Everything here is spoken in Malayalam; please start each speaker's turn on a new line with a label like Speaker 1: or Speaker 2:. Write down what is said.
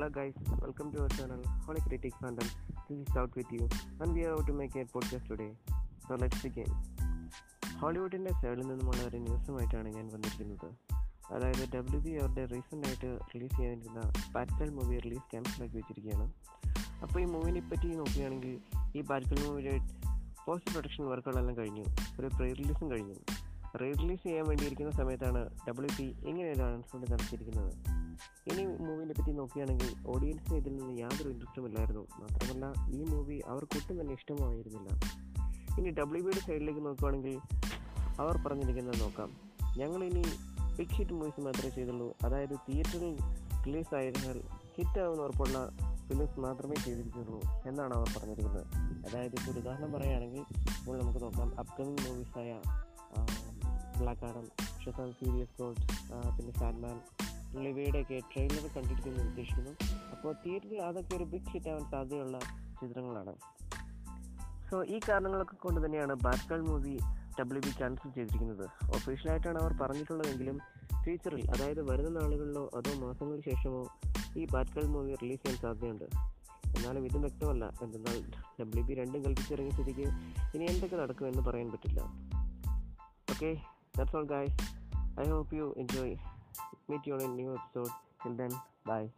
Speaker 1: Hello guys, welcome to our channel Holy Critic Fandom. This is Out with you and we are out to make a podcast today. So let's. ഹോളിവുഡിന്റെ സൈഡിൽ നിന്നുമുള്ള ഒരു ന്യൂസുമായിട്ടാണ് ഞാൻ വന്നിരിക്കുന്നത് അതായത് ഡബ്ല്യു ബി അവരുടെ റീസെന്റ് ആയിട്ട് റിലീസ് ചെയ്യാനിരുന്ന പാറ്റൽ മൂവി റിലീസ് ക്യാൻസലാക്കി വെച്ചിരിക്കുകയാണ് അപ്പോൾ ഈ മൂവിനെ പറ്റി നോക്കുകയാണെങ്കിൽ ഈ പാറ്റൽ മൂവിയുടെ പോസ്റ്റ് പ്രൊഡക്ഷൻ വർക്കുകളെല്ലാം കഴിഞ്ഞു ഒരു പ്രീ റിലീസും കഴിഞ്ഞു റീ റിലീസ് ചെയ്യാൻ വേണ്ടിയിരിക്കുന്ന സമയത്താണ് ഡബ്ല്യു ബി ഇങ്ങനെ ഒരു അനൗൺസ്മെന്റ് നടത്തിയിരിക്കുന്നത് ഇനി മൂവിനെ പറ്റി നോക്കുകയാണെങ്കിൽ ഓഡിയൻസിന് ഇതിൽ നിന്ന് യാതൊരു ഇൻട്രസ്റ്റും ഇല്ലായിരുന്നു. മാത്രമല്ല ഈ മൂവി അവർക്കൊട്ടും തന്നെ ഇഷ്ടമായിരുന്നില്ല. ഇനി ഡബ്ല്യു ബിയുടെ സൈഡിലേക്ക് നോക്കുകയാണെങ്കിൽ അവർ പറഞ്ഞിരിക്കുന്നത് നോക്കാം. ഞങ്ങൾ ഇനി ബിഗ് ഹിറ്റ് മൂവീസ് മാത്രമേ ചെയ്തുള്ളൂ. അതായത് തിയേറ്ററിൽ റിലീസ് ആയിരുന്നാൽ ഹിറ്റാവുന്ന ഉറപ്പുള്ള ഫിലിംസ് മാത്രമേ ചെയ്തിരിക്കുള്ളൂ എന്നാണ് അവർ പറഞ്ഞിരിക്കുന്നത്. അതായത് ഇപ്പോൾ ഉദാഹരണം പറയുകയാണെങ്കിൽ ഇപ്പോൾ നമുക്ക് നോക്കാം. അപ്കമിങ് മൂവീസായ Black Adam Shazam serious God പിന്നെ സാൻമാൻ ലിവയുടെയൊക്കെ ട്രെയിലർ കണ്ടിരിക്കുന്നു ഉദ്ദേശിക്കുന്നു. അപ്പോൾ തിയേറ്ററിൽ അതൊക്കെ ഒരു ബിഗ് ഹിറ്റ് ആവാൻ സാധ്യതയുള്ള ചിത്രങ്ങളാണ്. സോ ഈ കാരണങ്ങളൊക്കെ കൊണ്ട് തന്നെയാണ് Batgirl movie W B cancel ചെയ്തിരിക്കുന്നത്. ഒഫീഷ്യലായിട്ടാണ് അവർ പറഞ്ഞിട്ടുള്ളതെങ്കിലും ഫ്യൂച്ചറിൽ അതായത് വരുന്ന നാളുകളിലോ അതോ മാസങ്ങൾക്ക് ശേഷമോ ഈ ബാറ്റ്കൾ മൂവി റിലീസ് ചെയ്യാൻ സാധ്യതയുണ്ട്. എന്നാലും ഇതും വ്യക്തമല്ല. എന്തെന്നാൽ ഡബ്ല്യു ബി രണ്ടും കൽപ്പിച്ചിറങ്ങിയ സ്ഥിതിക്ക് ഇനി എന്തൊക്കെ നടക്കുമെന്ന് പറയാൻ പറ്റില്ല. Okay that's all guys I hope you enjoy meet you on a new episode. Till then, bye.